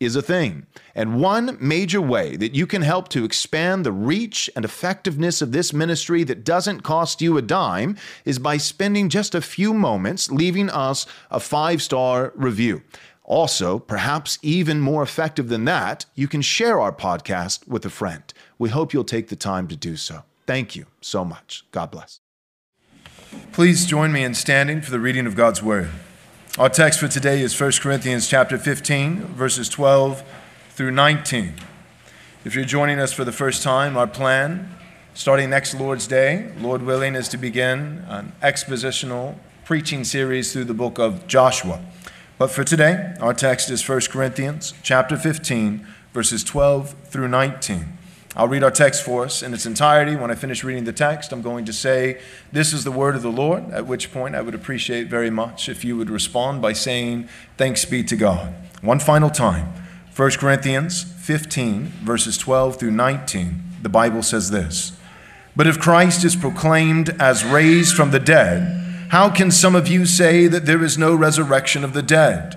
is a thing. And one major way that you can help to expand the reach and effectiveness of this ministry that doesn't cost you a dime is by spending just a few moments leaving us a five star review. Also, perhaps even more effective than that, you can share our podcast with a friend. We hope you'll take the time to do so. Thank you so much. God bless. Please join me in standing for the reading of God's word. Our text for today is 1 Corinthians chapter 15, verses 12 through 19. If you're joining us for the first time, our plan starting next Lord's Day, Lord willing, is to begin an expositional preaching series through the book of Joshua. But for today, our text is 1 Corinthians chapter 15, verses 12 through 19. I'll read our text for us in its entirety. When I finish reading the text, I'm going to say, This is the word of the Lord, at which point I would appreciate very much if you would respond by saying, Thanks be to God. One final time 1 Corinthians 15, verses 12 through 19. The Bible says this But if Christ is proclaimed as raised from the dead, how can some of you say that there is no resurrection of the dead?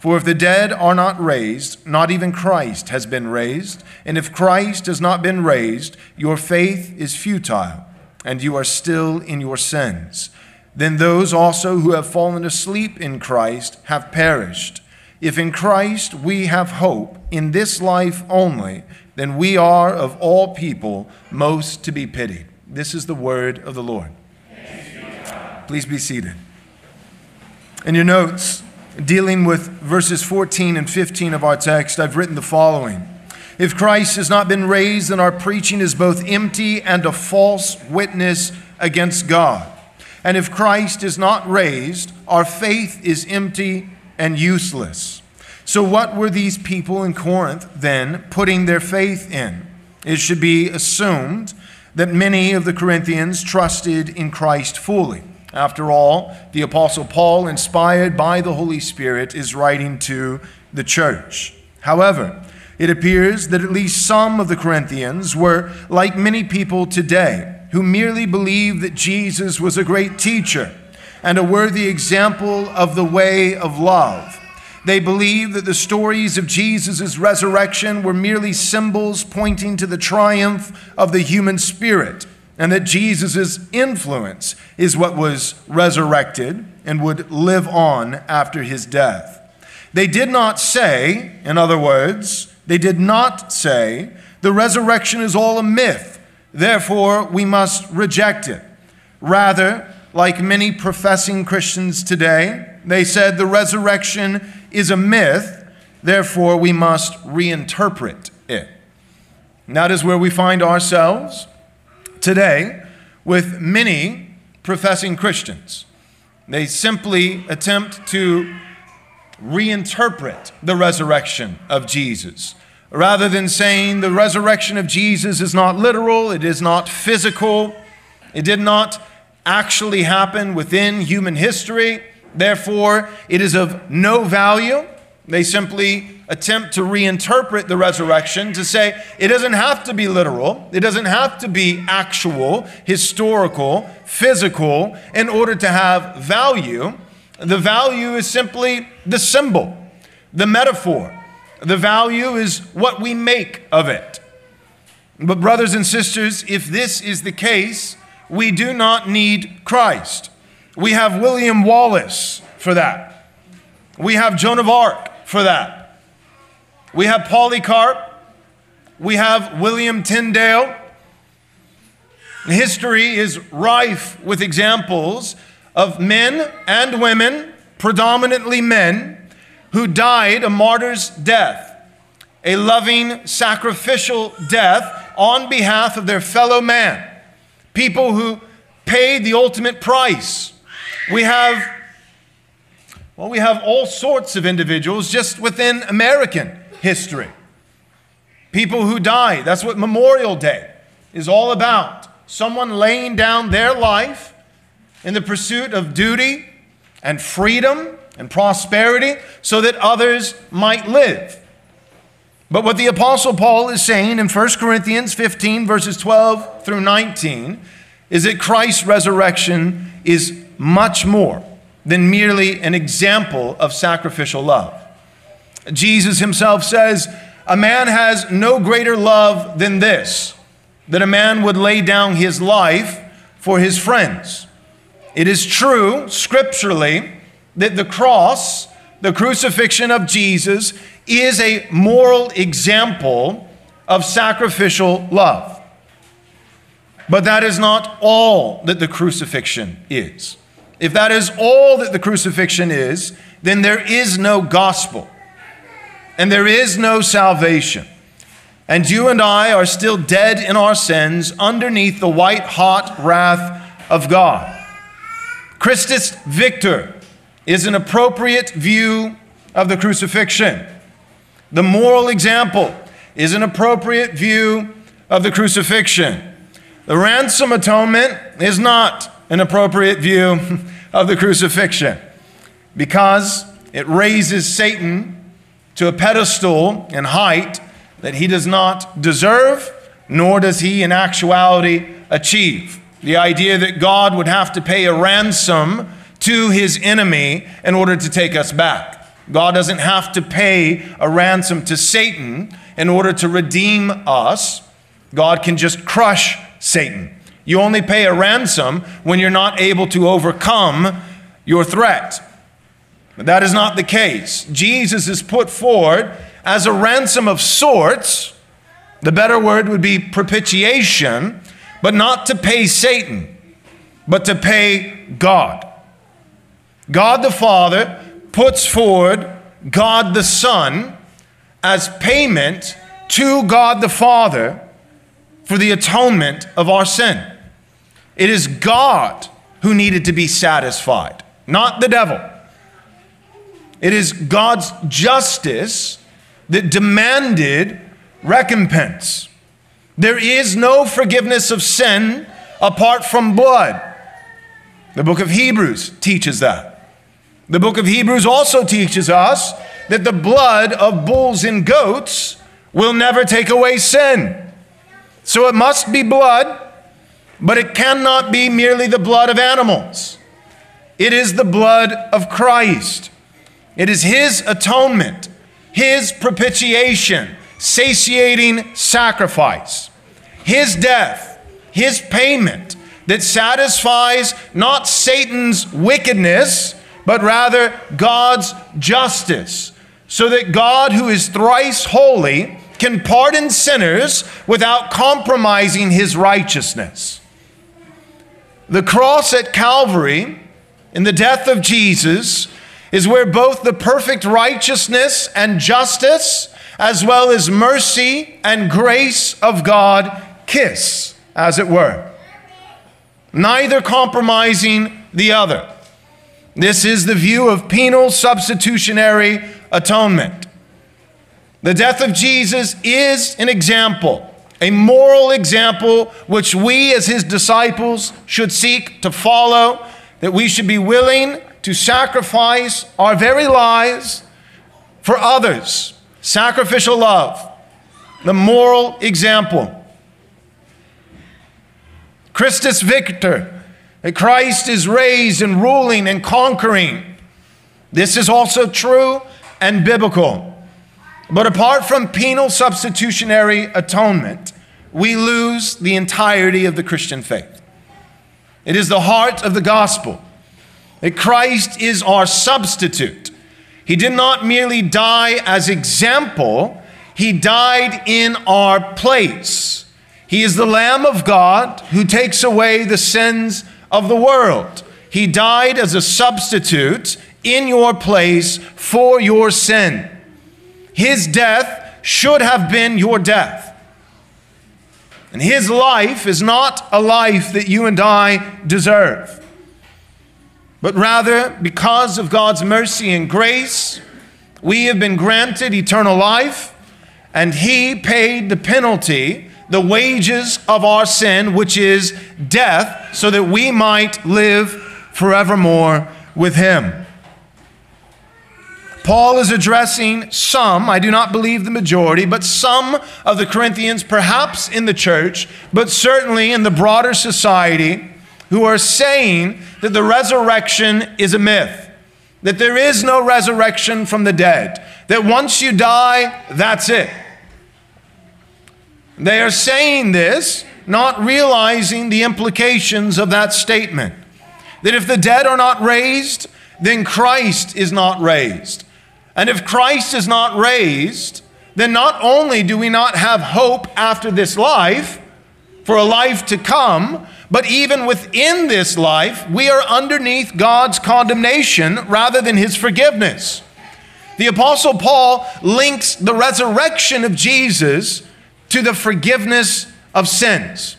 For if the dead are not raised, not even Christ has been raised. And if Christ has not been raised, your faith is futile, and you are still in your sins. Then those also who have fallen asleep in Christ have perished. If in Christ we have hope in this life only, then we are of all people most to be pitied. This is the word of the Lord. Please be seated. In your notes, dealing with verses 14 and 15 of our text, I've written the following If Christ has not been raised, then our preaching is both empty and a false witness against God. And if Christ is not raised, our faith is empty and useless. So, what were these people in Corinth then putting their faith in? It should be assumed that many of the Corinthians trusted in Christ fully. After all, the Apostle Paul, inspired by the Holy Spirit, is writing to the church. However, it appears that at least some of the Corinthians were like many people today who merely believed that Jesus was a great teacher and a worthy example of the way of love. They believed that the stories of Jesus' resurrection were merely symbols pointing to the triumph of the human spirit and that Jesus' influence is what was resurrected and would live on after his death. They did not say, in other words, they did not say, the resurrection is all a myth, therefore we must reject it. Rather, like many professing Christians today, they said the resurrection is a myth, therefore we must reinterpret it. And that is where we find ourselves today with many professing Christians. They simply attempt to reinterpret the resurrection of Jesus. Rather than saying the resurrection of Jesus is not literal, it is not physical, it did not actually happen within human history, therefore, it is of no value. They simply attempt to reinterpret the resurrection to say it doesn't have to be literal, it doesn't have to be actual, historical, physical in order to have value. The value is simply the symbol, the metaphor. The value is what we make of it. But, brothers and sisters, if this is the case, we do not need Christ. We have William Wallace for that. We have Joan of Arc for that. We have Polycarp. We have William Tyndale. History is rife with examples of men and women, predominantly men, who died a martyr's death, a loving, sacrificial death on behalf of their fellow man, people who paid the ultimate price. We have, well, we have all sorts of individuals just within American history. People who died. That's what Memorial Day is all about. Someone laying down their life in the pursuit of duty and freedom and prosperity so that others might live. But what the Apostle Paul is saying in 1 Corinthians 15, verses 12 through 19, is that Christ's resurrection is much more than merely an example of sacrificial love. Jesus himself says, A man has no greater love than this, that a man would lay down his life for his friends. It is true, scripturally, that the cross, the crucifixion of Jesus, is a moral example of sacrificial love. But that is not all that the crucifixion is. If that is all that the crucifixion is, then there is no gospel and there is no salvation. And you and I are still dead in our sins underneath the white hot wrath of God. Christus Victor is an appropriate view of the crucifixion. The moral example is an appropriate view of the crucifixion. The ransom atonement is not an appropriate view of the crucifixion because it raises Satan to a pedestal in height that he does not deserve, nor does he in actuality achieve. The idea that God would have to pay a ransom to his enemy in order to take us back. God doesn't have to pay a ransom to Satan in order to redeem us. God can just crush Satan. You only pay a ransom when you're not able to overcome your threat. But that is not the case. Jesus is put forward as a ransom of sorts. The better word would be propitiation, but not to pay Satan, but to pay God. God the Father puts forward God the Son as payment to God the Father for the atonement of our sin. It is God who needed to be satisfied, not the devil. It is God's justice that demanded recompense. There is no forgiveness of sin apart from blood. The book of Hebrews teaches that. The book of Hebrews also teaches us that the blood of bulls and goats will never take away sin. So it must be blood, but it cannot be merely the blood of animals. It is the blood of Christ. It is His atonement, His propitiation, satiating sacrifice, His death, His payment that satisfies not Satan's wickedness but rather God's justice, so that God, who is thrice holy, can pardon sinners without compromising his righteousness. The cross at Calvary, in the death of Jesus, is where both the perfect righteousness and justice, as well as mercy and grace of God, kiss, as it were, neither compromising the other. This is the view of penal substitutionary atonement. The death of Jesus is an example, a moral example which we as his disciples should seek to follow, that we should be willing to sacrifice our very lives for others. Sacrificial love, the moral example. Christus Victor that Christ is raised and ruling and conquering. This is also true and biblical. But apart from penal substitutionary atonement, we lose the entirety of the Christian faith. It is the heart of the gospel that Christ is our substitute. He did not merely die as example, he died in our place. He is the Lamb of God who takes away the sins of the world. He died as a substitute in your place for your sin. His death should have been your death. And his life is not a life that you and I deserve. But rather, because of God's mercy and grace, we have been granted eternal life, and he paid the penalty, the wages of our sin, which is death, so that we might live forevermore with him. Paul is addressing some, I do not believe the majority, but some of the Corinthians, perhaps in the church, but certainly in the broader society, who are saying that the resurrection is a myth, that there is no resurrection from the dead, that once you die, that's it. They are saying this, not realizing the implications of that statement. That if the dead are not raised, then Christ is not raised. And if Christ is not raised, then not only do we not have hope after this life, for a life to come, but even within this life, we are underneath God's condemnation rather than his forgiveness. The Apostle Paul links the resurrection of Jesus to the forgiveness of sins.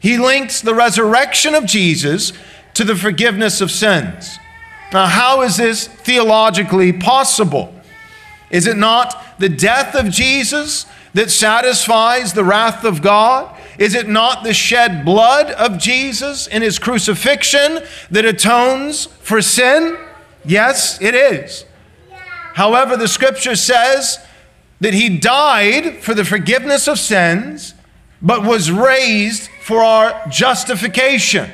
He links the resurrection of Jesus to the forgiveness of sins. Now, how is this theologically possible? Is it not the death of Jesus that satisfies the wrath of God? Is it not the shed blood of Jesus in his crucifixion that atones for sin? Yes, it is. However, the scripture says that he died for the forgiveness of sins, but was raised for our justification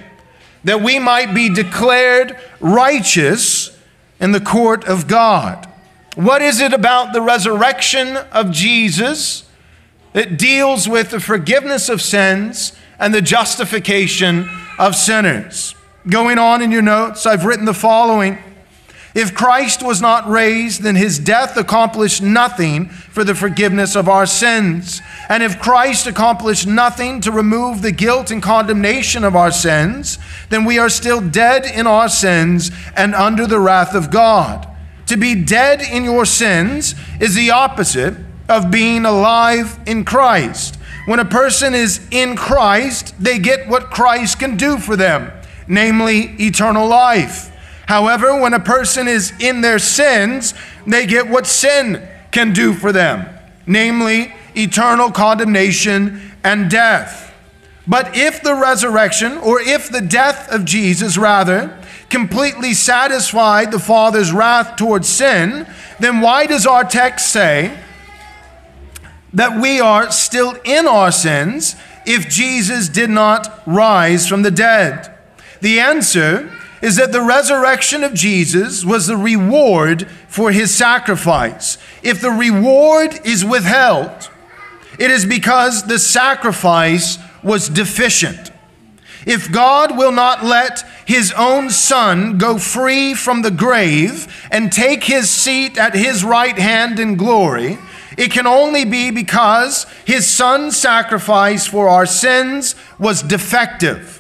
that we might be declared righteous in the court of God. What is it about the resurrection of Jesus that deals with the forgiveness of sins and the justification of sinners? Going on in your notes, I've written the following. If Christ was not raised, then his death accomplished nothing for the forgiveness of our sins. And if Christ accomplished nothing to remove the guilt and condemnation of our sins, then we are still dead in our sins and under the wrath of God. To be dead in your sins is the opposite of being alive in Christ. When a person is in Christ, they get what Christ can do for them, namely eternal life. However, when a person is in their sins, they get what sin can do for them, namely eternal condemnation and death. But if the resurrection, or if the death of Jesus, rather, completely satisfied the Father's wrath towards sin, then why does our text say that we are still in our sins if Jesus did not rise from the dead? The answer is that the resurrection of Jesus was the reward for his sacrifice. If the reward is withheld, it is because the sacrifice was deficient. If God will not let his own son go free from the grave and take his seat at his right hand in glory, it can only be because his son's sacrifice for our sins was defective.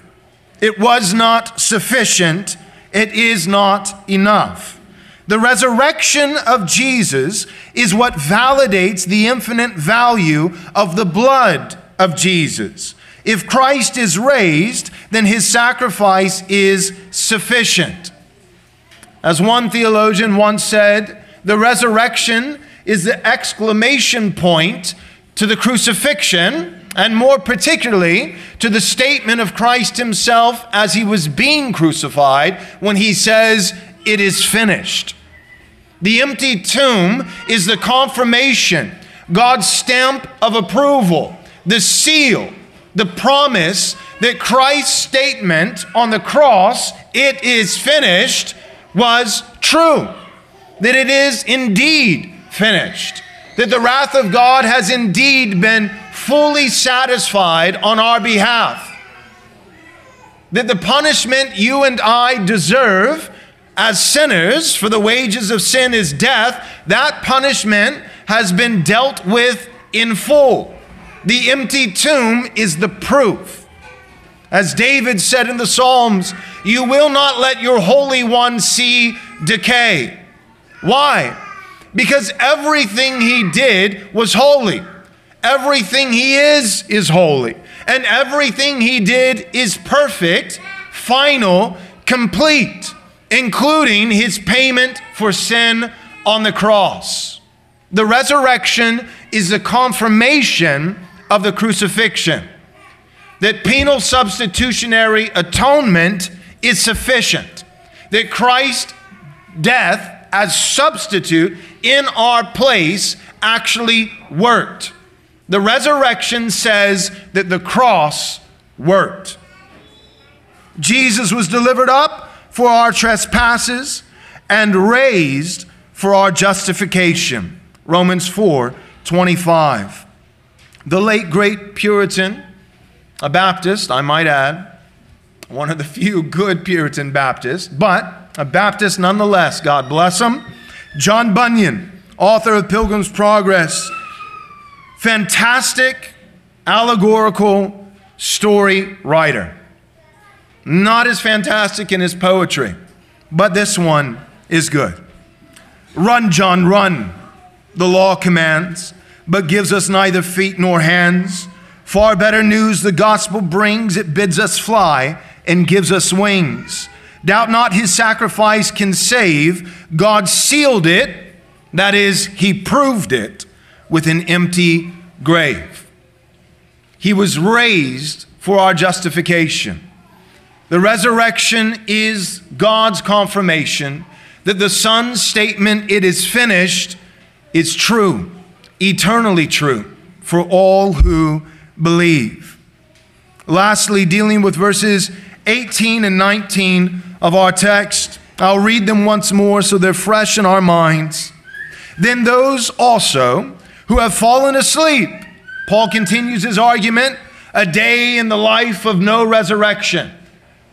It was not sufficient. It is not enough. The resurrection of Jesus is what validates the infinite value of the blood of Jesus. If Christ is raised, then his sacrifice is sufficient. As one theologian once said, the resurrection is the exclamation point to the crucifixion and more particularly to the statement of Christ himself as he was being crucified when he says, It is finished. The empty tomb is the confirmation, God's stamp of approval, the seal, the promise that Christ's statement on the cross, It is finished, was true. That it is indeed finished. That the wrath of God has indeed been fully satisfied on our behalf. That the punishment you and I deserve as sinners, for the wages of sin is death, that punishment has been dealt with in full. The empty tomb is the proof. As David said in the Psalms, you will not let your Holy One see decay. Why? Because everything he did was holy. Everything he is is holy, and everything he did is perfect, final, complete, including his payment for sin on the cross. The resurrection is the confirmation of the crucifixion. That penal substitutionary atonement is sufficient. That Christ's death as substitute in our place actually worked. The resurrection says that the cross worked. Jesus was delivered up for our trespasses and raised for our justification. Romans 4 25. The late great Puritan, a Baptist, I might add, one of the few good Puritan Baptists, but a Baptist nonetheless, God bless him. John Bunyan, author of Pilgrim's Progress, fantastic allegorical story writer. Not as fantastic in his poetry, but this one is good. Run, John, run, the law commands, but gives us neither feet nor hands. Far better news the gospel brings, it bids us fly and gives us wings. Doubt not his sacrifice can save. God sealed it, that is, he proved it, with an empty grave. He was raised for our justification. The resurrection is God's confirmation that the Son's statement, it is finished, is true, eternally true for all who believe. Lastly, dealing with verses 18 and 19 of our text, I'll read them once more so they're fresh in our minds. Then those also who have fallen asleep, Paul continues his argument, a day in the life of no resurrection.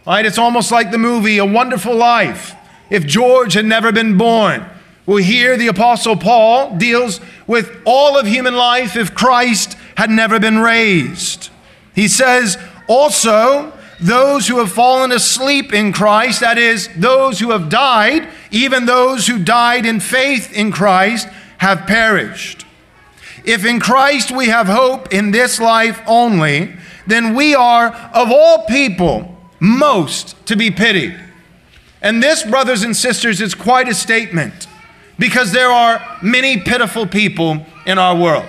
Right? It's almost like the movie A Wonderful Life. If George had never been born, well, here the Apostle Paul deals with all of human life if Christ had never been raised. He says, also, those who have fallen asleep in Christ, that is, those who have died, even those who died in faith in Christ, have perished. If in Christ we have hope in this life only, then we are, of all people, most to be pitied. And this, brothers and sisters, is quite a statement because there are many pitiful people in our world.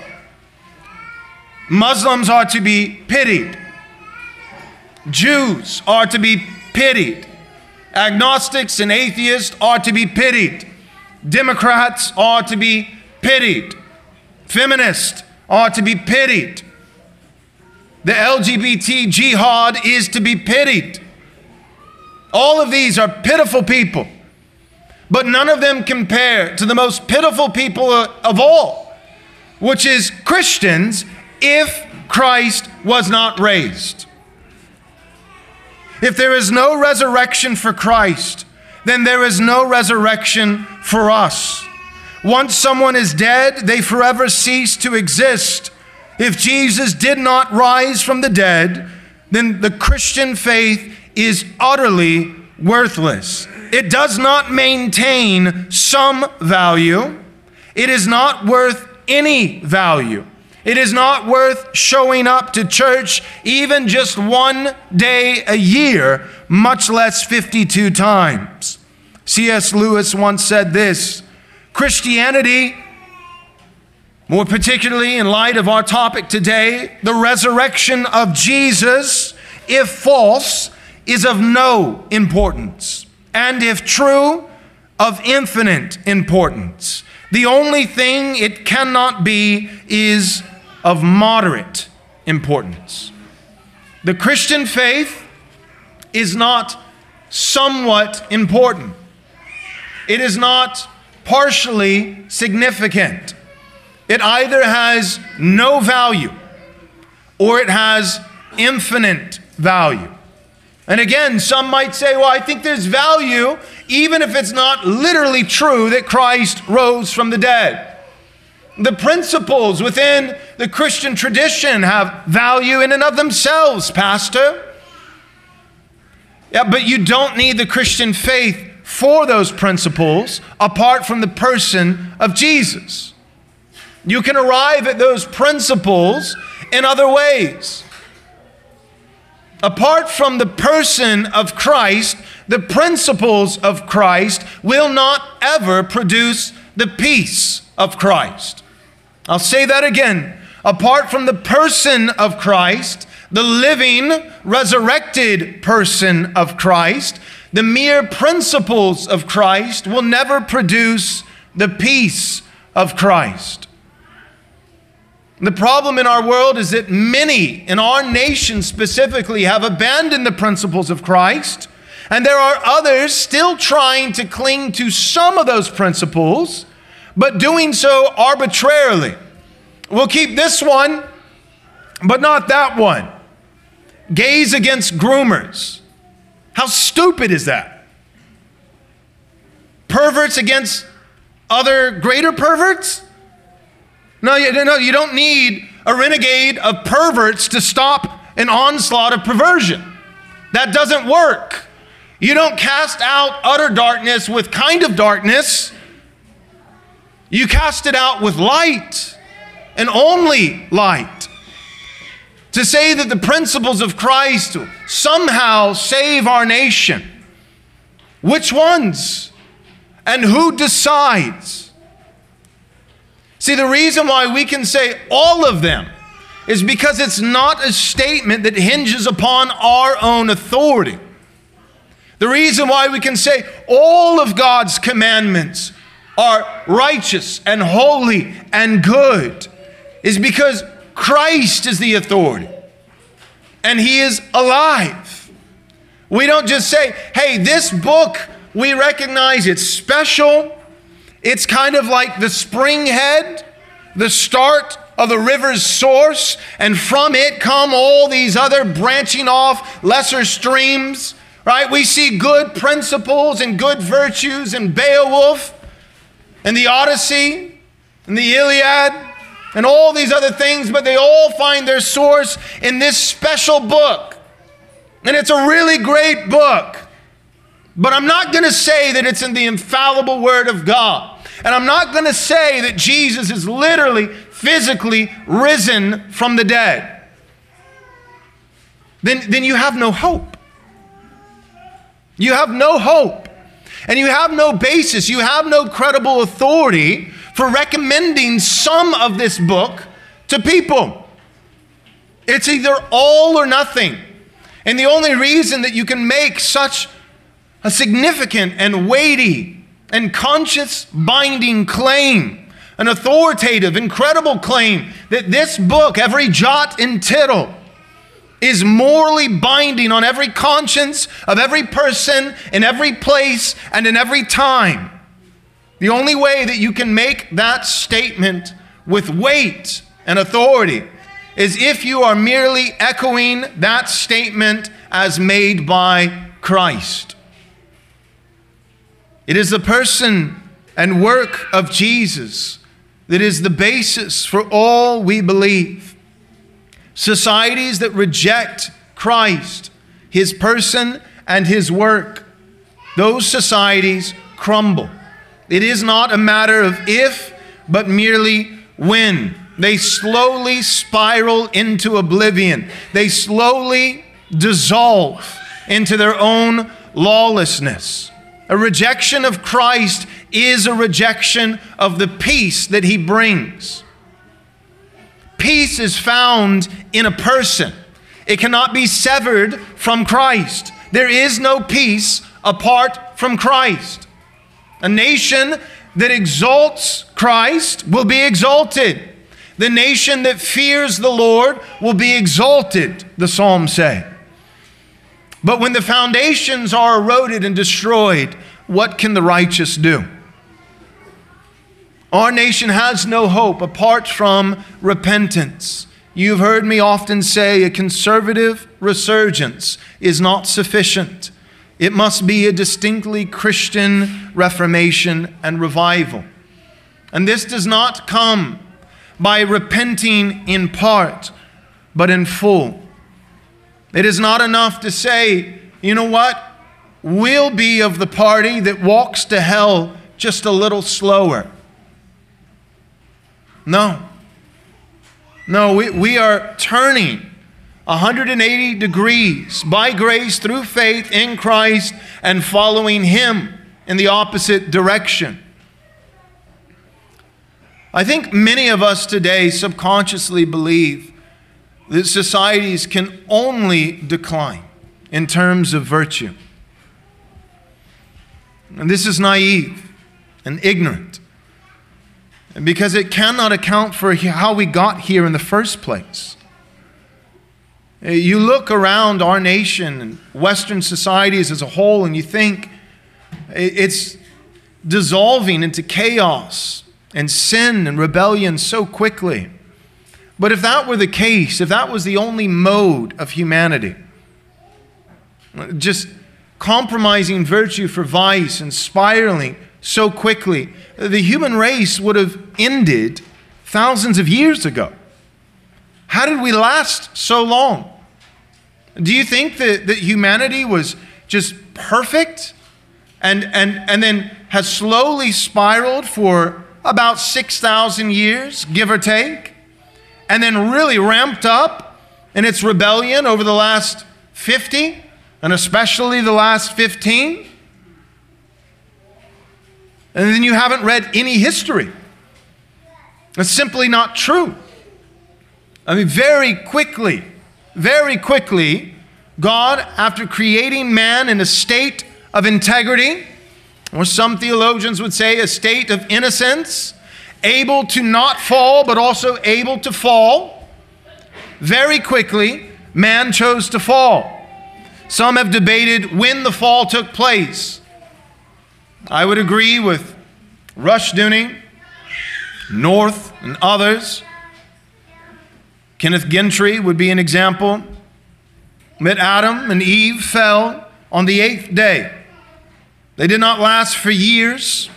Muslims are to be pitied. Jews are to be pitied. Agnostics and atheists are to be pitied. Democrats are to be pitied. Feminists are to be pitied. The LGBT jihad is to be pitied. All of these are pitiful people, but none of them compare to the most pitiful people uh, of all, which is Christians if Christ was not raised. If there is no resurrection for Christ, then there is no resurrection for us. Once someone is dead, they forever cease to exist. If Jesus did not rise from the dead, then the Christian faith is utterly worthless. It does not maintain some value, it is not worth any value. It is not worth showing up to church even just one day a year, much less 52 times. C.S. Lewis once said this Christianity, more particularly in light of our topic today, the resurrection of Jesus, if false, is of no importance, and if true, of infinite importance. The only thing it cannot be is of moderate importance. The Christian faith is not somewhat important, it is not partially significant. It either has no value or it has infinite value. And again, some might say, well, I think there's value, even if it's not literally true that Christ rose from the dead. The principles within the Christian tradition have value in and of themselves, Pastor. Yeah, but you don't need the Christian faith for those principles apart from the person of Jesus. You can arrive at those principles in other ways. Apart from the person of Christ, the principles of Christ will not ever produce the peace of Christ. I'll say that again. Apart from the person of Christ, the living, resurrected person of Christ, the mere principles of Christ will never produce the peace of Christ. The problem in our world is that many, in our nation specifically, have abandoned the principles of Christ, and there are others still trying to cling to some of those principles, but doing so arbitrarily. We'll keep this one, but not that one. Gays against groomers. How stupid is that? Perverts against other greater perverts? No, you, no, you don't need a renegade of perverts to stop an onslaught of perversion. That doesn't work. You don't cast out utter darkness with kind of darkness. You cast it out with light and only light. To say that the principles of Christ somehow save our nation. Which ones? And who decides? See, the reason why we can say all of them is because it's not a statement that hinges upon our own authority. The reason why we can say all of God's commandments are righteous and holy and good is because Christ is the authority and He is alive. We don't just say, hey, this book, we recognize it's special it's kind of like the spring head, the start of the river's source, and from it come all these other branching off lesser streams, right? We see good principles and good virtues in Beowulf and the Odyssey and the Iliad and all these other things, but they all find their source in this special book. And it's a really great book. But I'm not going to say that it's in the infallible Word of God. And I'm not going to say that Jesus is literally, physically risen from the dead. Then, then you have no hope. You have no hope. And you have no basis. You have no credible authority for recommending some of this book to people. It's either all or nothing. And the only reason that you can make such a significant and weighty and conscience binding claim, an authoritative, incredible claim that this book, every jot and tittle, is morally binding on every conscience of every person in every place and in every time. The only way that you can make that statement with weight and authority is if you are merely echoing that statement as made by Christ. It is the person and work of Jesus that is the basis for all we believe. Societies that reject Christ, his person, and his work, those societies crumble. It is not a matter of if, but merely when. They slowly spiral into oblivion, they slowly dissolve into their own lawlessness. A rejection of Christ is a rejection of the peace that he brings. Peace is found in a person, it cannot be severed from Christ. There is no peace apart from Christ. A nation that exalts Christ will be exalted. The nation that fears the Lord will be exalted, the Psalms say. But when the foundations are eroded and destroyed, what can the righteous do? Our nation has no hope apart from repentance. You've heard me often say a conservative resurgence is not sufficient. It must be a distinctly Christian reformation and revival. And this does not come by repenting in part, but in full. It is not enough to say, you know what? We'll be of the party that walks to hell just a little slower. No. No, we, we are turning 180 degrees by grace through faith in Christ and following Him in the opposite direction. I think many of us today subconsciously believe that societies can only decline in terms of virtue. And this is naive and ignorant because it cannot account for how we got here in the first place. Uh, you look around our nation and Western societies as a whole, and you think it's dissolving into chaos and sin and rebellion so quickly. But if that were the case, if that was the only mode of humanity, just compromising virtue for vice and spiraling so quickly, the human race would have ended thousands of years ago. How did we last so long? Do you think that, that humanity was just perfect and, and, and then has slowly spiraled for about 6,000 years, give or take, and then really ramped up in its rebellion over the last 50, and especially the last 15? And then you haven't read any history. It's simply not true. I mean, very quickly, very quickly, God, after creating man in a state of integrity, or some theologians would say a state of innocence, able to not fall, but also able to fall, very quickly, man chose to fall. Some have debated when the fall took place. I would agree with Rushdoony, North, and others. Kenneth Gentry would be an example. That Adam and Eve fell on the eighth day. They did not last for years,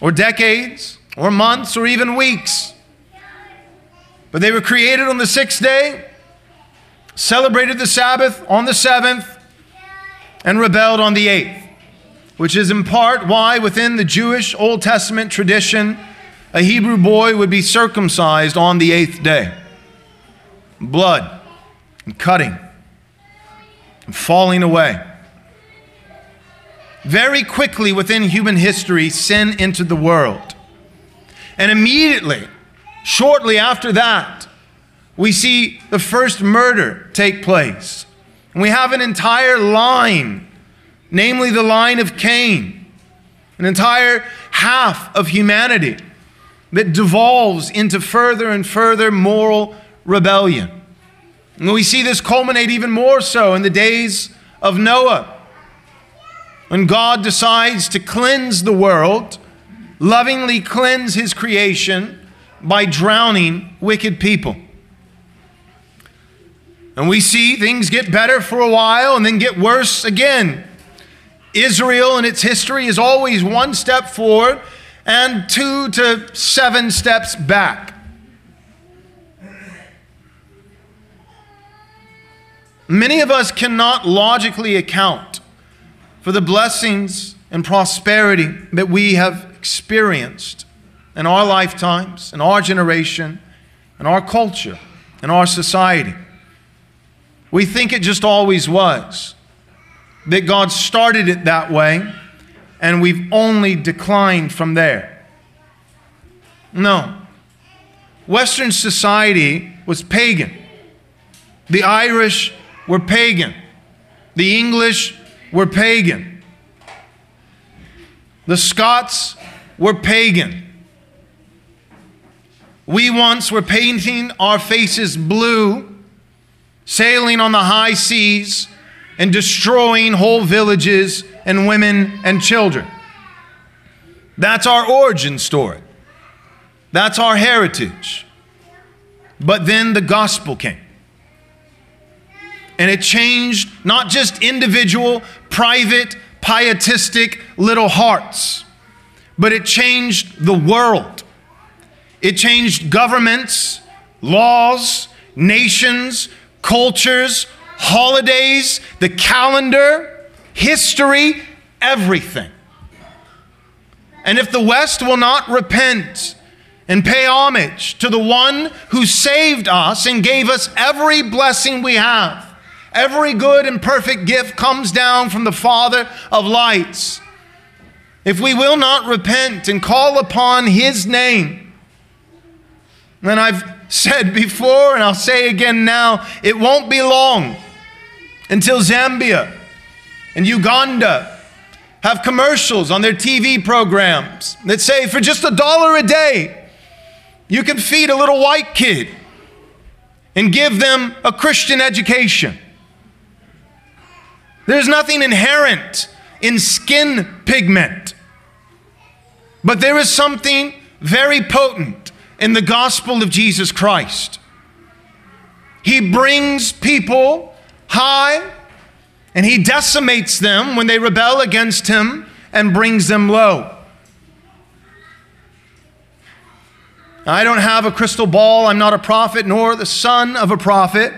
or decades, or months, or even weeks. But they were created on the sixth day, celebrated the Sabbath on the seventh, and rebelled on the eighth, which is in part why within the Jewish Old Testament tradition, a Hebrew boy would be circumcised on the eighth day. Blood and cutting and falling away. Very quickly within human history, sin entered the world. And immediately, shortly after that, we see the first murder take place. And we have an entire line, namely the line of Cain, an entire half of humanity that devolves into further and further moral rebellion. And we see this culminate even more so in the days of Noah when God decides to cleanse the world, lovingly cleanse his creation by drowning wicked people. And we see things get better for a while and then get worse again. Israel and its history is always one step forward and two to seven steps back. Many of us cannot logically account for the blessings and prosperity that we have experienced in our lifetimes, in our generation, in our culture, in our society. We think it just always was, that God started it that way, and we've only declined from there. No. Western society was pagan. The Irish were pagan. The English were pagan. The Scots were pagan. We once were painting our faces blue, sailing on the high seas, and destroying whole villages and women and children. That's our origin story. That's our heritage. But then the gospel came. And it changed not just individual, private, pietistic little hearts, but it changed the world. It changed governments, laws, nations, cultures, holidays, the calendar, history, everything. And if the West will not repent and pay homage to the one who saved us and gave us every blessing we have. Every good and perfect gift comes down from the Father of lights. If we will not repent and call upon his name, then I've said before and I'll say again now, it won't be long until Zambia and Uganda have commercials on their TV programs that say for just a dollar a day, you can feed a little white kid and give them a Christian education. There's nothing inherent in skin pigment, but there is something very potent in the gospel of Jesus Christ. He brings people high and he decimates them when they rebel against him and brings them low. I don't have a crystal ball. I'm not a prophet, nor the son of a prophet.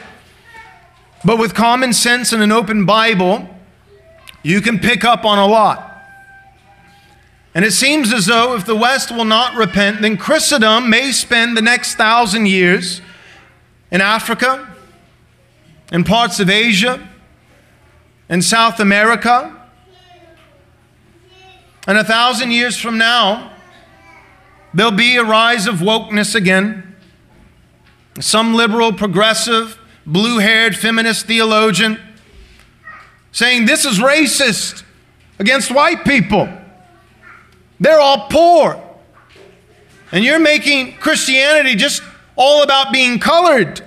But with common sense and an open Bible, you can pick up on a lot. And it seems as though if the West will not repent, then Christendom may spend the next thousand years in Africa, in parts of Asia, in South America. And a thousand years from now, there'll be a rise of wokeness again. Some liberal, progressive, blue haired feminist theologian saying this is racist against white people. They're all poor. And you're making Christianity just all about being colored.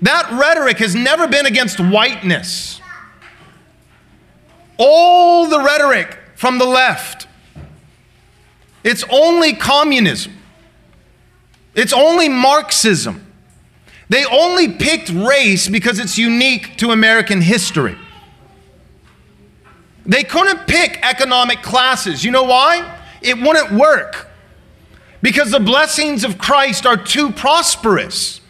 That rhetoric has never been against whiteness. All the rhetoric from the left, it's only communism, it's only Marxism. They only picked race because it's unique to American history. They couldn't pick economic classes. You know why? It wouldn't work. Because the blessings of Christ are too prosperous.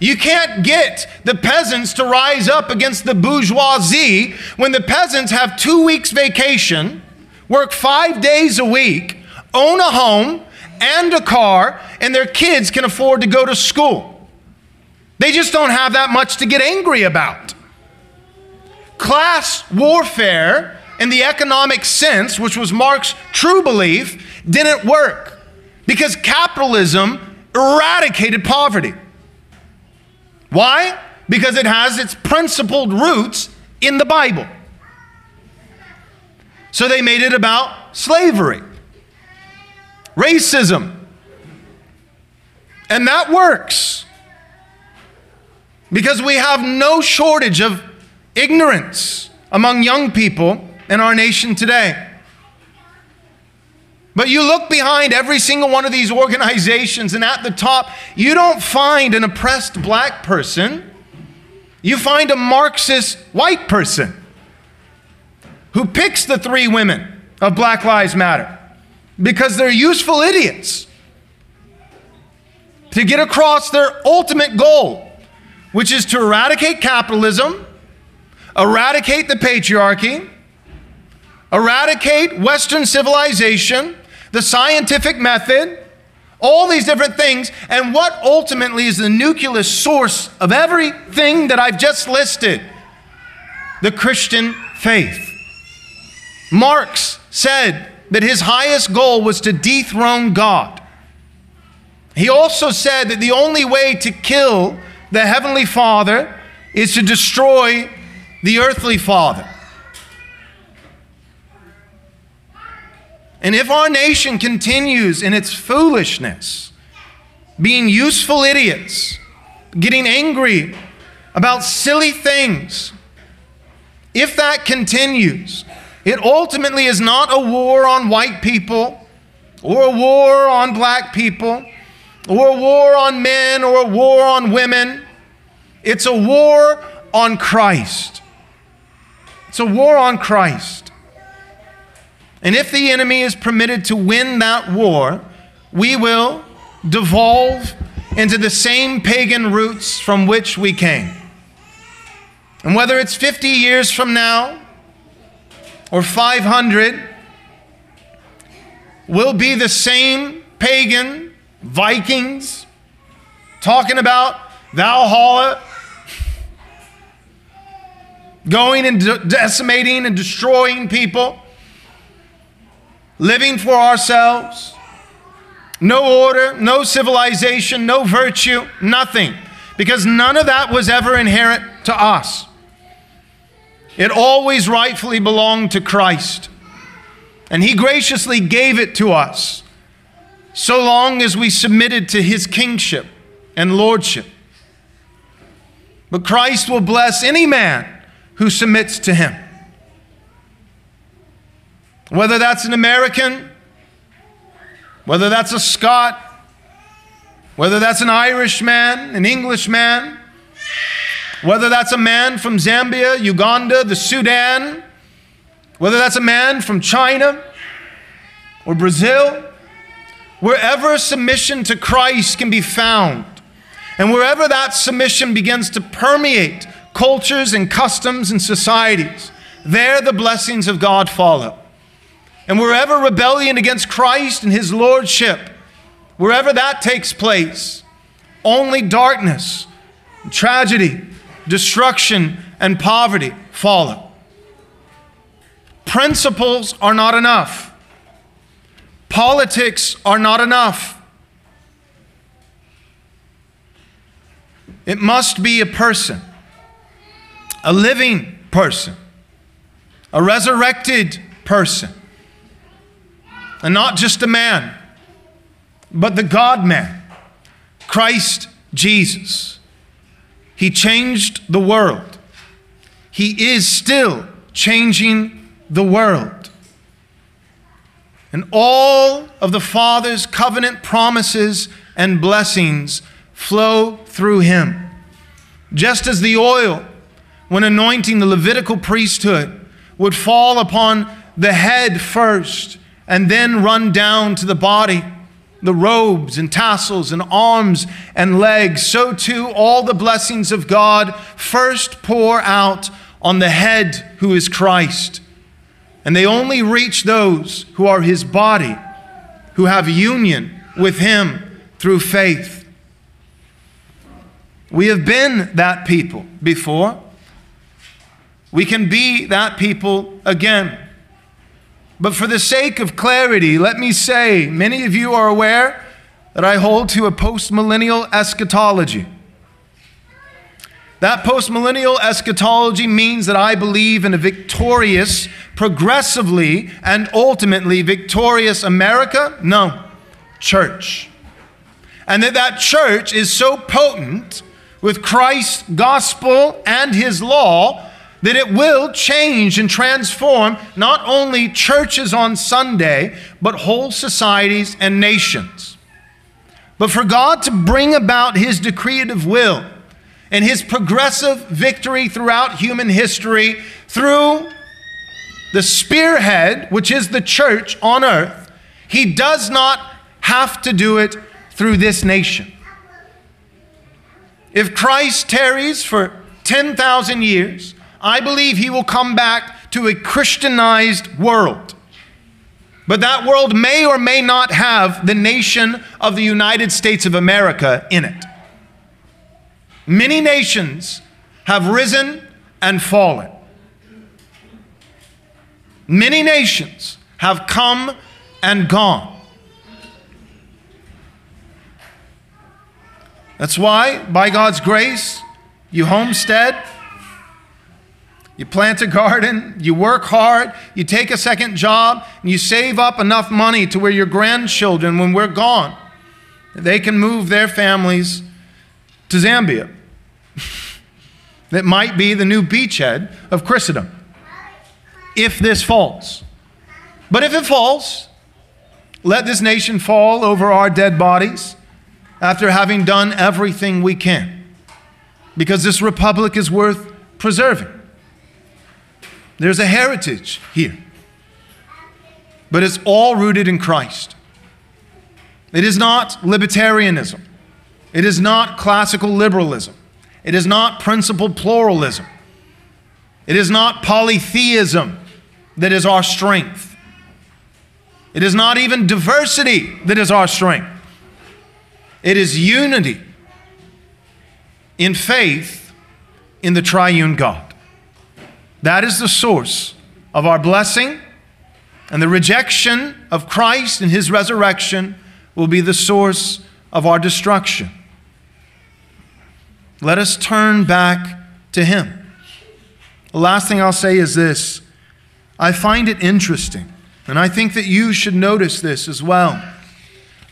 You can't get the peasants to rise up against the bourgeoisie when the peasants have two weeks vacation, work five days a week, own a home and a car, and their kids can afford to go to school. They just don't have that much to get angry about. Class warfare, in the economic sense, which was Marx's true belief, didn't work because capitalism eradicated poverty. Why? Because it has its principled roots in the Bible. So they made it about slavery, racism. And that works. Because we have no shortage of ignorance among young people in our nation today. But you look behind every single one of these organizations, and at the top, you don't find an oppressed black person. You find a Marxist white person who picks the three women of Black Lives Matter because they're useful idiots to get across their ultimate goal which is to eradicate capitalism, eradicate the patriarchy, eradicate Western civilization, the scientific method, all these different things. And what ultimately is the nucleus source of everything that I've just listed? The Christian faith. Marx said that his highest goal was to dethrone God. He also said that the only way to kill the Heavenly Father is to destroy the earthly Father. And if our nation continues in its foolishness, being useful idiots, getting angry about silly things, if that continues, it ultimately is not a war on white people or a war on black people or a war on men or a war on women. It's a war on Christ. It's a war on Christ. And if the enemy is permitted to win that war, we will devolve into the same pagan roots from which we came. And whether it's 50 years from now or 500, will be the same pagan Vikings talking about Valhalla, going and de- decimating and destroying people, living for ourselves. No order, no civilization, no virtue, nothing. Because none of that was ever inherent to us. It always rightfully belonged to Christ. And He graciously gave it to us so long as we submitted to His kingship and lordship. But Christ will bless any man who submits to Him. Whether that's an American, whether that's a Scot, whether that's an Irishman, an Englishman, whether that's a man from Zambia, Uganda, the Sudan, whether that's a man from China or Brazil, wherever submission to Christ can be found, and wherever that submission begins to permeate cultures and customs and societies, there the blessings of God follow. And wherever rebellion against Christ and his lordship, wherever that takes place, only darkness, tragedy, destruction, and poverty follow. Principles are not enough. Politics are not enough. It must be a person, a living person, a resurrected person, and not just a man, but the God man, Christ Jesus. He changed the world. He is still changing the world. And all of the Father's covenant promises and blessings flow through him. Just as the oil, when anointing the Levitical priesthood, would fall upon the head first and then run down to the body the robes and tassels and arms and legs, so too all the blessings of God first pour out on the head who is Christ. And they only reach those who are his body, who have union with him through faith. We have been that people before. We can be that people again. But for the sake of clarity, let me say many of you are aware that I hold to a postmillennial eschatology. That postmillennial eschatology means that I believe in a victorious, progressively, and ultimately victorious America? No, church. And that that church is so potent with Christ's gospel and his law that it will change and transform not only churches on Sunday, but whole societies and nations. But for God to bring about his decretive will and his progressive victory throughout human history through the spearhead, which is the church on earth, he does not have to do it through this nation. If Christ tarries for 10,000 years, I believe he will come back to a Christianized world. But that world may or may not have the nation of the United States of America in it. Many nations have risen and fallen. Many nations have come and gone. That's why, by God's grace, you homestead, you plant a garden, you work hard, you take a second job, and you save up enough money to where your grandchildren, when we're gone, they can move their families to Zambia. that might be the new beachhead of Christendom. If this falls. But if it falls, let this nation fall over our dead bodies after having done everything we can. Because this republic is worth preserving. There's a heritage here. But it's all rooted in Christ. It is not libertarianism. It is not classical liberalism. It is not principled pluralism. It is not polytheism that is our strength. It is not even diversity that is our strength, it is unity in faith in the triune God. That is the source of our blessing, and the rejection of Christ and his resurrection will be the source of our destruction. Let us turn back to him. The last thing I'll say is this I find it interesting, and I think that you should notice this as well.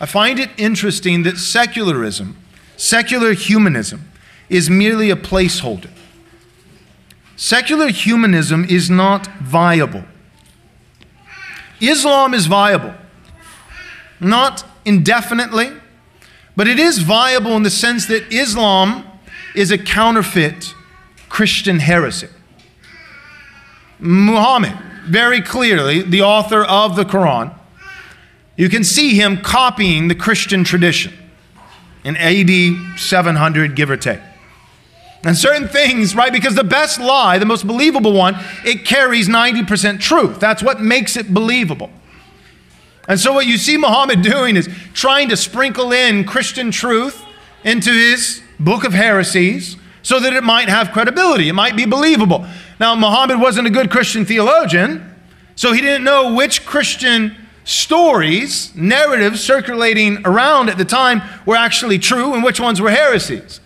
I find it interesting that secularism, secular humanism, is merely a placeholder. Secular humanism is not viable. Islam is viable, not indefinitely, but it is viable in the sense that Islam is a counterfeit Christian heresy. Muhammad, very clearly, the author of the Quran, you can see him copying the Christian tradition in AD 700, give or take. And certain things, right? Because the best lie, the most believable one, it carries 90% truth. That's what makes it believable. And so, what you see Muhammad doing is trying to sprinkle in Christian truth into his book of heresies so that it might have credibility, it might be believable. Now, Muhammad wasn't a good Christian theologian, so he didn't know which Christian stories, narratives circulating around at the time were actually true and which ones were heresies.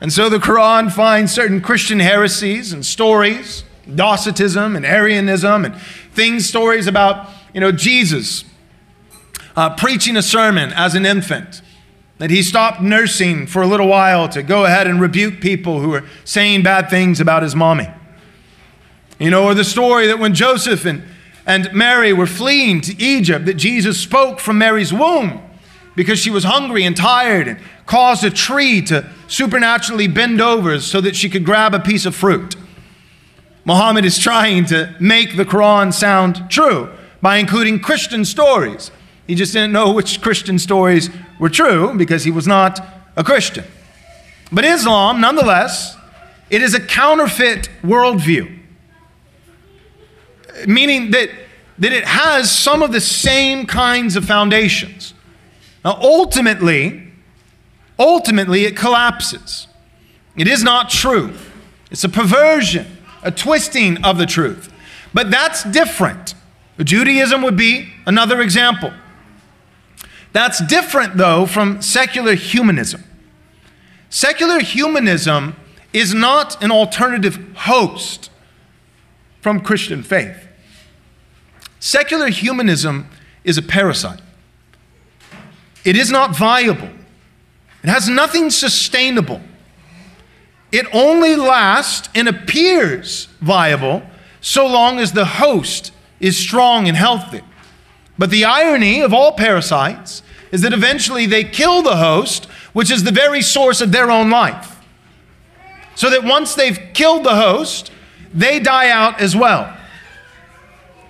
And so the Quran finds certain Christian heresies and stories, Docetism and Arianism, and things, stories about, you know, Jesus uh, preaching a sermon as an infant, that he stopped nursing for a little while to go ahead and rebuke people who were saying bad things about his mommy. You know, or the story that when Joseph and, and Mary were fleeing to Egypt, that Jesus spoke from Mary's womb because she was hungry and tired and caused a tree to supernaturally bend over so that she could grab a piece of fruit. Muhammad is trying to make the Quran sound true by including Christian stories. He just didn't know which Christian stories were true because he was not a Christian. But Islam, nonetheless, it is a counterfeit worldview, meaning that, that it has some of the same kinds of foundations. Now, ultimately, ultimately it collapses. It is not true. It's a perversion, a twisting of the truth. But that's different. Judaism would be another example. That's different, though, from secular humanism. Secular humanism is not an alternative host from Christian faith. Secular humanism is a parasite. It is not viable. It has nothing sustainable. It only lasts and appears viable so long as the host is strong and healthy. But the irony of all parasites is that eventually they kill the host, which is the very source of their own life. So that once they've killed the host, they die out as well.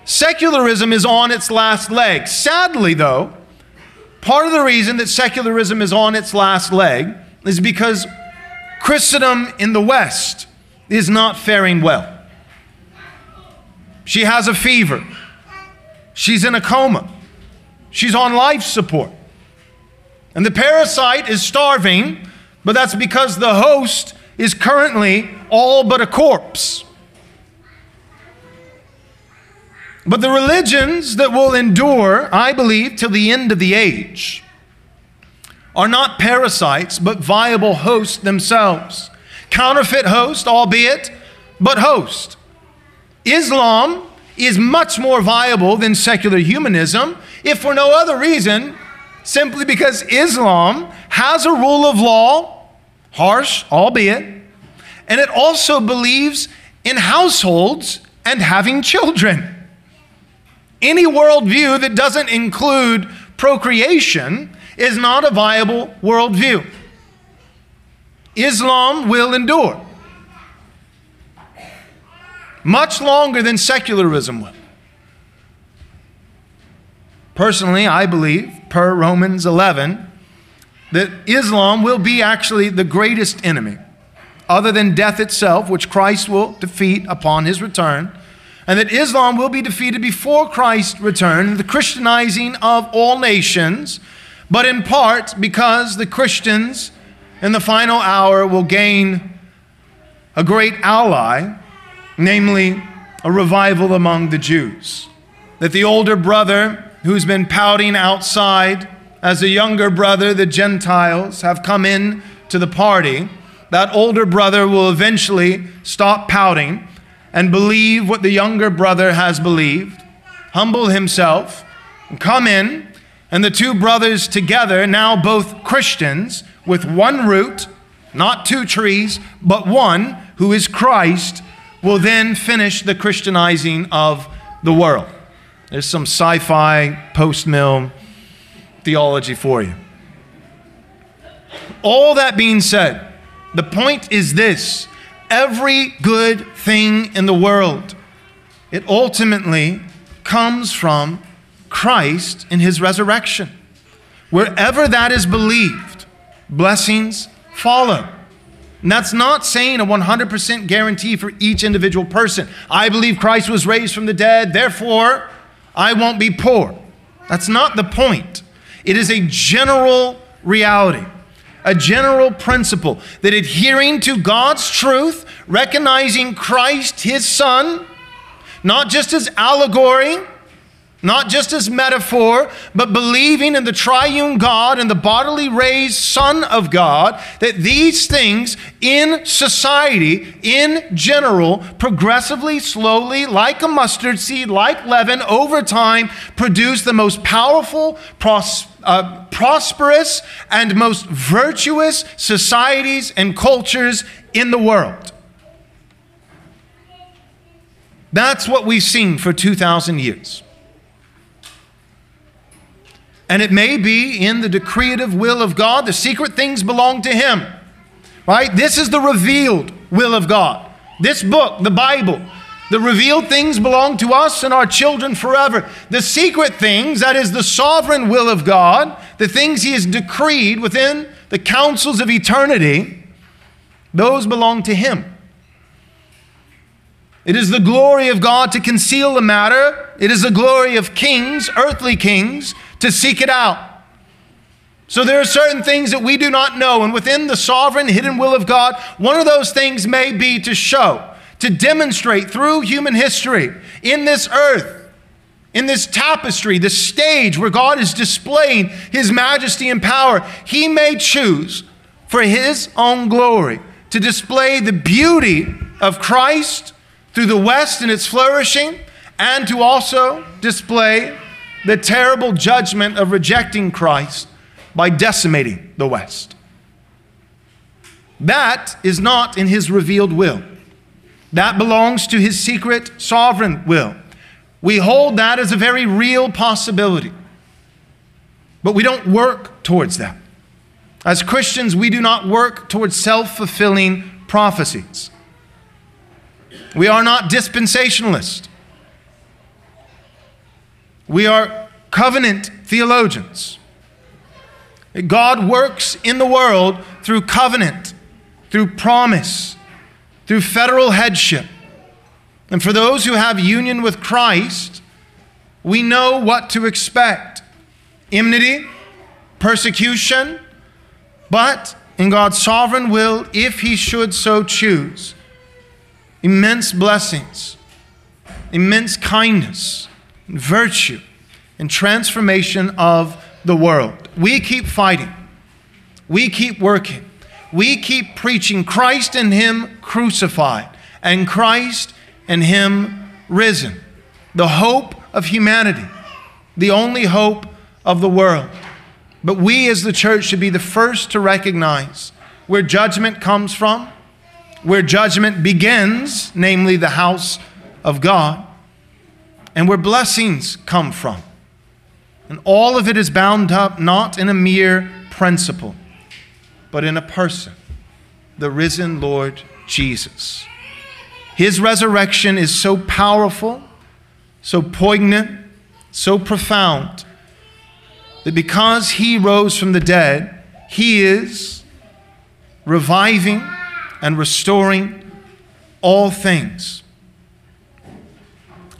Secularism is on its last leg. Sadly, though, Part of the reason that secularism is on its last leg is because Christendom in the West is not faring well. She has a fever. She's in a coma. She's on life support. And the parasite is starving, but that's because the host is currently all but a corpse. But the religions that will endure, I believe, till the end of the age are not parasites, but viable hosts themselves. Counterfeit host, albeit, but host. Islam is much more viable than secular humanism, if for no other reason, simply because Islam has a rule of law, harsh, albeit, and it also believes in households and having children. Any worldview that doesn't include procreation is not a viable worldview. Islam will endure much longer than secularism will. Personally, I believe, per Romans 11, that Islam will be actually the greatest enemy, other than death itself, which Christ will defeat upon his return and that Islam will be defeated before Christ's return, the Christianizing of all nations, but in part because the Christians in the final hour will gain a great ally, namely a revival among the Jews. That the older brother who's been pouting outside as a younger brother, the Gentiles, have come in to the party, that older brother will eventually stop pouting and believe what the younger brother has believed, humble himself, and come in, and the two brothers together, now both Christians, with one root, not two trees, but one, who is Christ, will then finish the Christianizing of the world. There's some sci fi, post mill theology for you. All that being said, the point is this every good thing in the world, it ultimately comes from Christ in his resurrection. Wherever that is believed, blessings follow. And that's not saying a 100% guarantee for each individual person. I believe Christ was raised from the dead, therefore I won't be poor. That's not the point. It is a general reality, a general principle that adhering to God's truth, recognizing Christ, his Son, not just as allegory, not just as metaphor, but believing in the triune God and the bodily raised Son of God, that these things in society, in general, progressively, slowly, like a mustard seed, like leaven, over time, produce the most powerful, pros- uh, prosperous, and most virtuous societies and cultures in the world. That's what we've seen for 2,000 years. And it may be in the decretive will of God. The secret things belong to Him. Right? This is the revealed will of God. This book, the Bible, the revealed things belong to us and our children forever. The secret things, that is the sovereign will of God, the things He has decreed within the councils of eternity, those belong to Him. It is the glory of God to conceal the matter. It is the glory of kings, earthly kings, to seek it out. So there are certain things that we do not know, and within the sovereign hidden will of God, one of those things may be to show, to demonstrate through human history in this earth, in this tapestry, the stage where God is displaying his majesty and power. He may choose for his own glory to display the beauty of Christ through the West and its flourishing, and to also display the terrible judgment of rejecting Christ by decimating the West. That is not in his revealed will. That belongs to his secret sovereign will. We hold that as a very real possibility. But we don't work towards that. As Christians, we do not work towards self fulfilling prophecies. We are not dispensationalists. We are covenant theologians. God works in the world through covenant, through promise, through federal headship. And for those who have union with Christ, we know what to expect enmity, persecution, but in God's sovereign will, if He should so choose, immense blessings, immense kindness, virtue and transformation of the world. We keep fighting. We keep working. We keep preaching Christ and Him crucified and Christ and Him risen. The hope of humanity, the only hope of the world. But we as the church should be the first to recognize where judgment comes from, where judgment begins, namely the house of God and where blessings come from. And all of it is bound up not in a mere principle, but in a person, the risen Lord Jesus. His resurrection is so powerful, so poignant, so profound, that because he rose from the dead, he is reviving and restoring all things.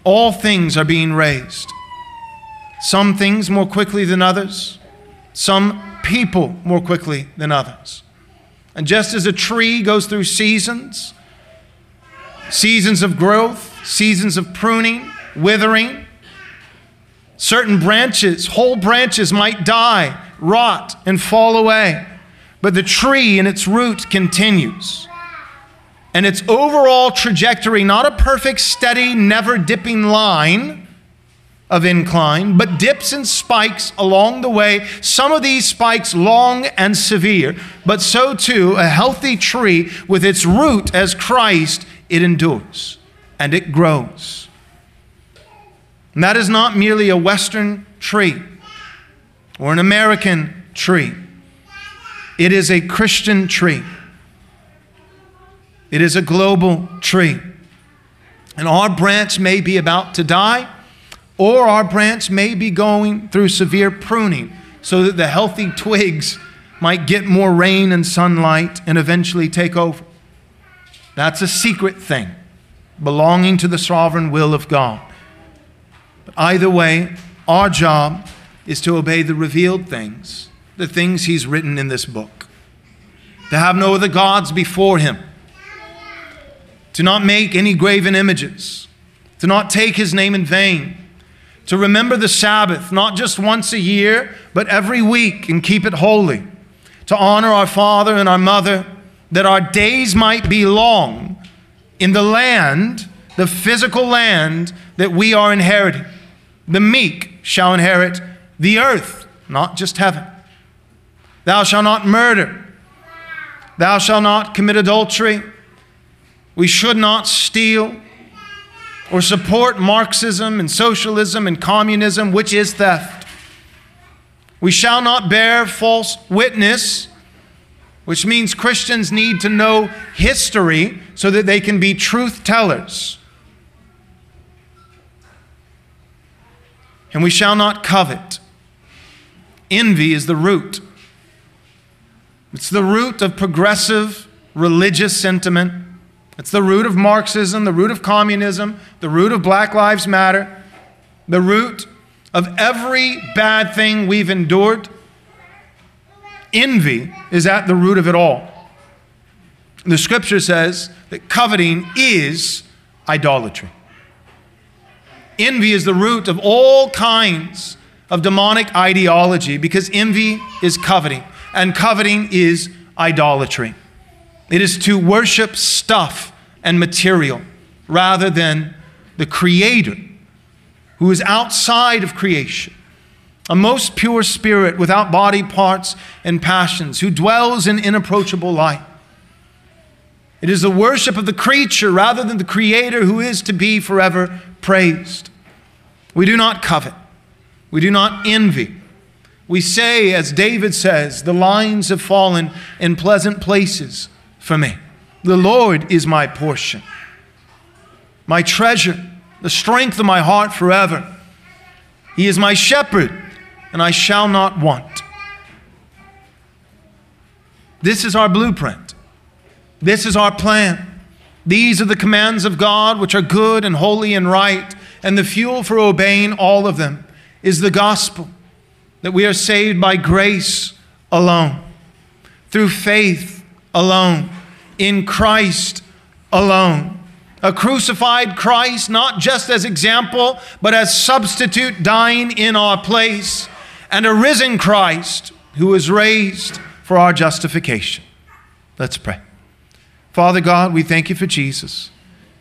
All things are being raised. Some things more quickly than others, some people more quickly than others. And just as a tree goes through seasons, seasons of growth, seasons of pruning, withering, certain branches, whole branches might die, rot, and fall away. But the tree and its root continues. And its overall trajectory, not a perfect, steady, never dipping line of incline, but dips and spikes along the way. Some of these spikes long and severe, but so too a healthy tree with its root as Christ, it endures and it grows. And that is not merely a Western tree or an American tree. It is a Christian tree. It is a global tree. And our branch may be about to die, or our branch may be going through severe pruning so that the healthy twigs might get more rain and sunlight and eventually take over. That's a secret thing belonging to the sovereign will of God. But either way, our job is to obey the revealed things, the things He's written in this book, to have no other gods before Him to not make any graven images, to not take his name in vain, to remember the Sabbath, not just once a year, but every week and keep it holy, to honor our father and our mother, that our days might be long in the land, the physical land that we are inheriting. The meek shall inherit the earth, not just heaven. Thou shalt not murder. Thou shalt not commit adultery. We should not steal or support Marxism and socialism and communism, which is theft. We shall not bear false witness, which means Christians need to know history so that they can be truth tellers. And we shall not covet. Envy is the root. It's the root of progressive religious sentiment it's the root of Marxism, the root of communism, the root of Black Lives Matter, the root of every bad thing we've endured. Envy is at the root of it all. The scripture says that coveting is idolatry. Envy is the root of all kinds of demonic ideology because envy is coveting, and coveting is idolatry. It is to worship stuff and material rather than the Creator who is outside of creation, a most pure spirit without body parts and passions, who dwells in inapproachable light. It is the worship of the creature rather than the Creator who is to be forever praised. We do not covet, we do not envy. We say, as David says, the lines have fallen in pleasant places for me. The Lord is my portion, my treasure, the strength of my heart forever. He is my shepherd, and I shall not want. This is our blueprint. This is our plan. These are the commands of God, which are good and holy and right, and the fuel for obeying all of them is the gospel that we are saved by grace alone, through faith alone in Christ alone. A crucified Christ, not just as example, but as substitute dying in our place, and a risen Christ who was raised for our justification. Let's pray. Father God, we thank you for Jesus,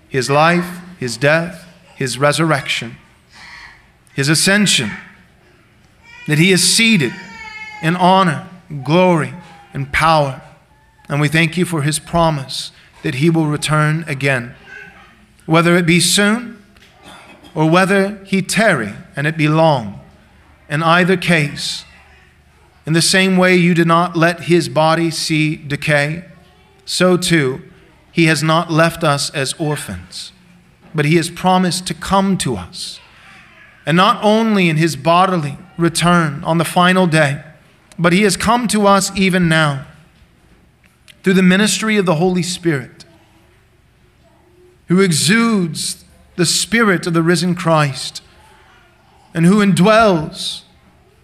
his life, his death, his resurrection, his ascension, that he is seated in honor, glory, and power and we thank you for his promise that he will return again, whether it be soon or whether he tarry and it be long. In either case, in the same way you did not let his body see decay, so too he has not left us as orphans, but he has promised to come to us. And not only in his bodily return on the final day, but he has come to us even now through the ministry of the Holy Spirit, who exudes the Spirit of the risen Christ, and who indwells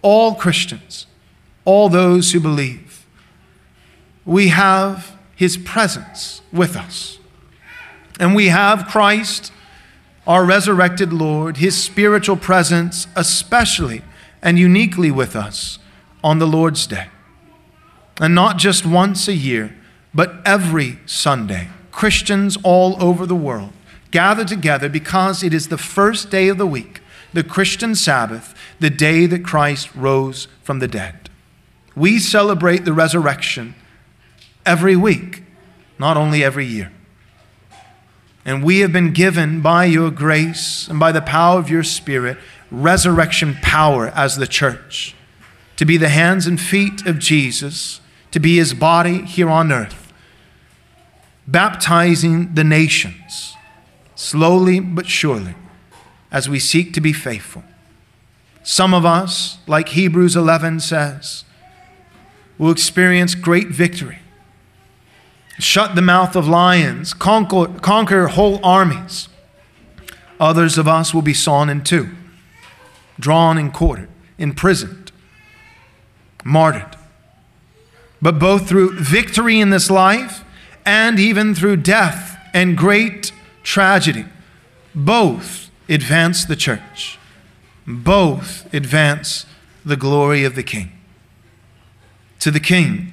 all Christians, all those who believe. We have his presence with us. And we have Christ, our resurrected Lord, his spiritual presence, especially and uniquely with us on the Lord's Day. And not just once a year, but every Sunday. Christians all over the world gather together because it is the first day of the week, the Christian Sabbath, the day that Christ rose from the dead. We celebrate the resurrection every week, not only every year. And we have been given by your grace and by the power of your Spirit resurrection power as the church to be the hands and feet of Jesus, to be his body here on earth, baptizing the nations slowly but surely as we seek to be faithful. Some of us, like Hebrews 11 says, will experience great victory, shut the mouth of lions, conquer, conquer whole armies. Others of us will be sawn in two, drawn and quartered, imprisoned, martyred. But both through victory in this life and even through death and great tragedy, both advance the church, both advance the glory of the King. To the King,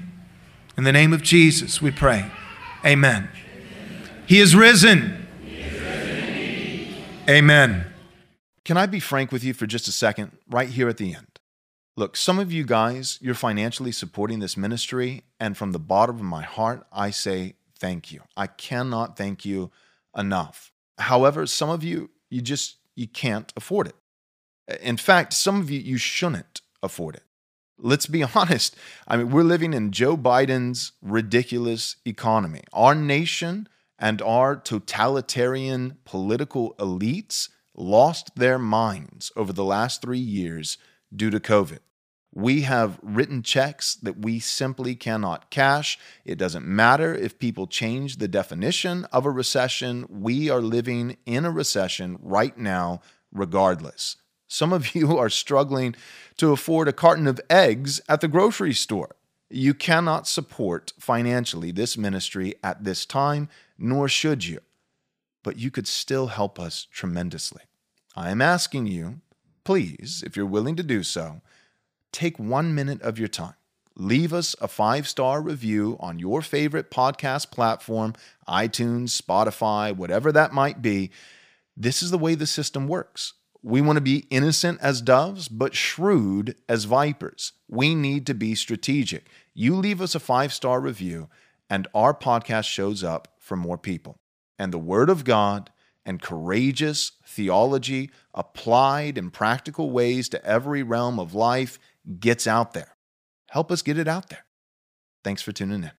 in the name of Jesus, we pray. Amen. He is risen. Amen. Can I be frank with you for just a second, right here at the end? Look, some of you guys, you're financially supporting this ministry, and from the bottom of my heart, I say thank you. I cannot thank you enough. However, some of you, you just you can't afford it. In fact, some of you you shouldn't afford it. Let's be honest. I mean, we're living in Joe Biden's ridiculous economy. Our nation and our totalitarian political elites lost their minds over the last three years due to COVID. We have written checks that we simply cannot cash. It doesn't matter if people change the definition of a recession. We are living in a recession right now, regardless. Some of you are struggling to afford a carton of eggs at the grocery store. You cannot support financially this ministry at this time, nor should you. But you could still help us tremendously. I am asking you, please, if you're willing to do so, take one minute of your time. Leave us a five star review on your favorite podcast platform, iTunes, Spotify, whatever that might be. This is the way the system works. We want to be innocent as doves, but shrewd as vipers. We need to be strategic. You leave us a five star review, and our podcast shows up for more people. And the Word of God and courageous theology applied in practical ways to every realm of life gets out there. Help us get it out there. Thanks for tuning in.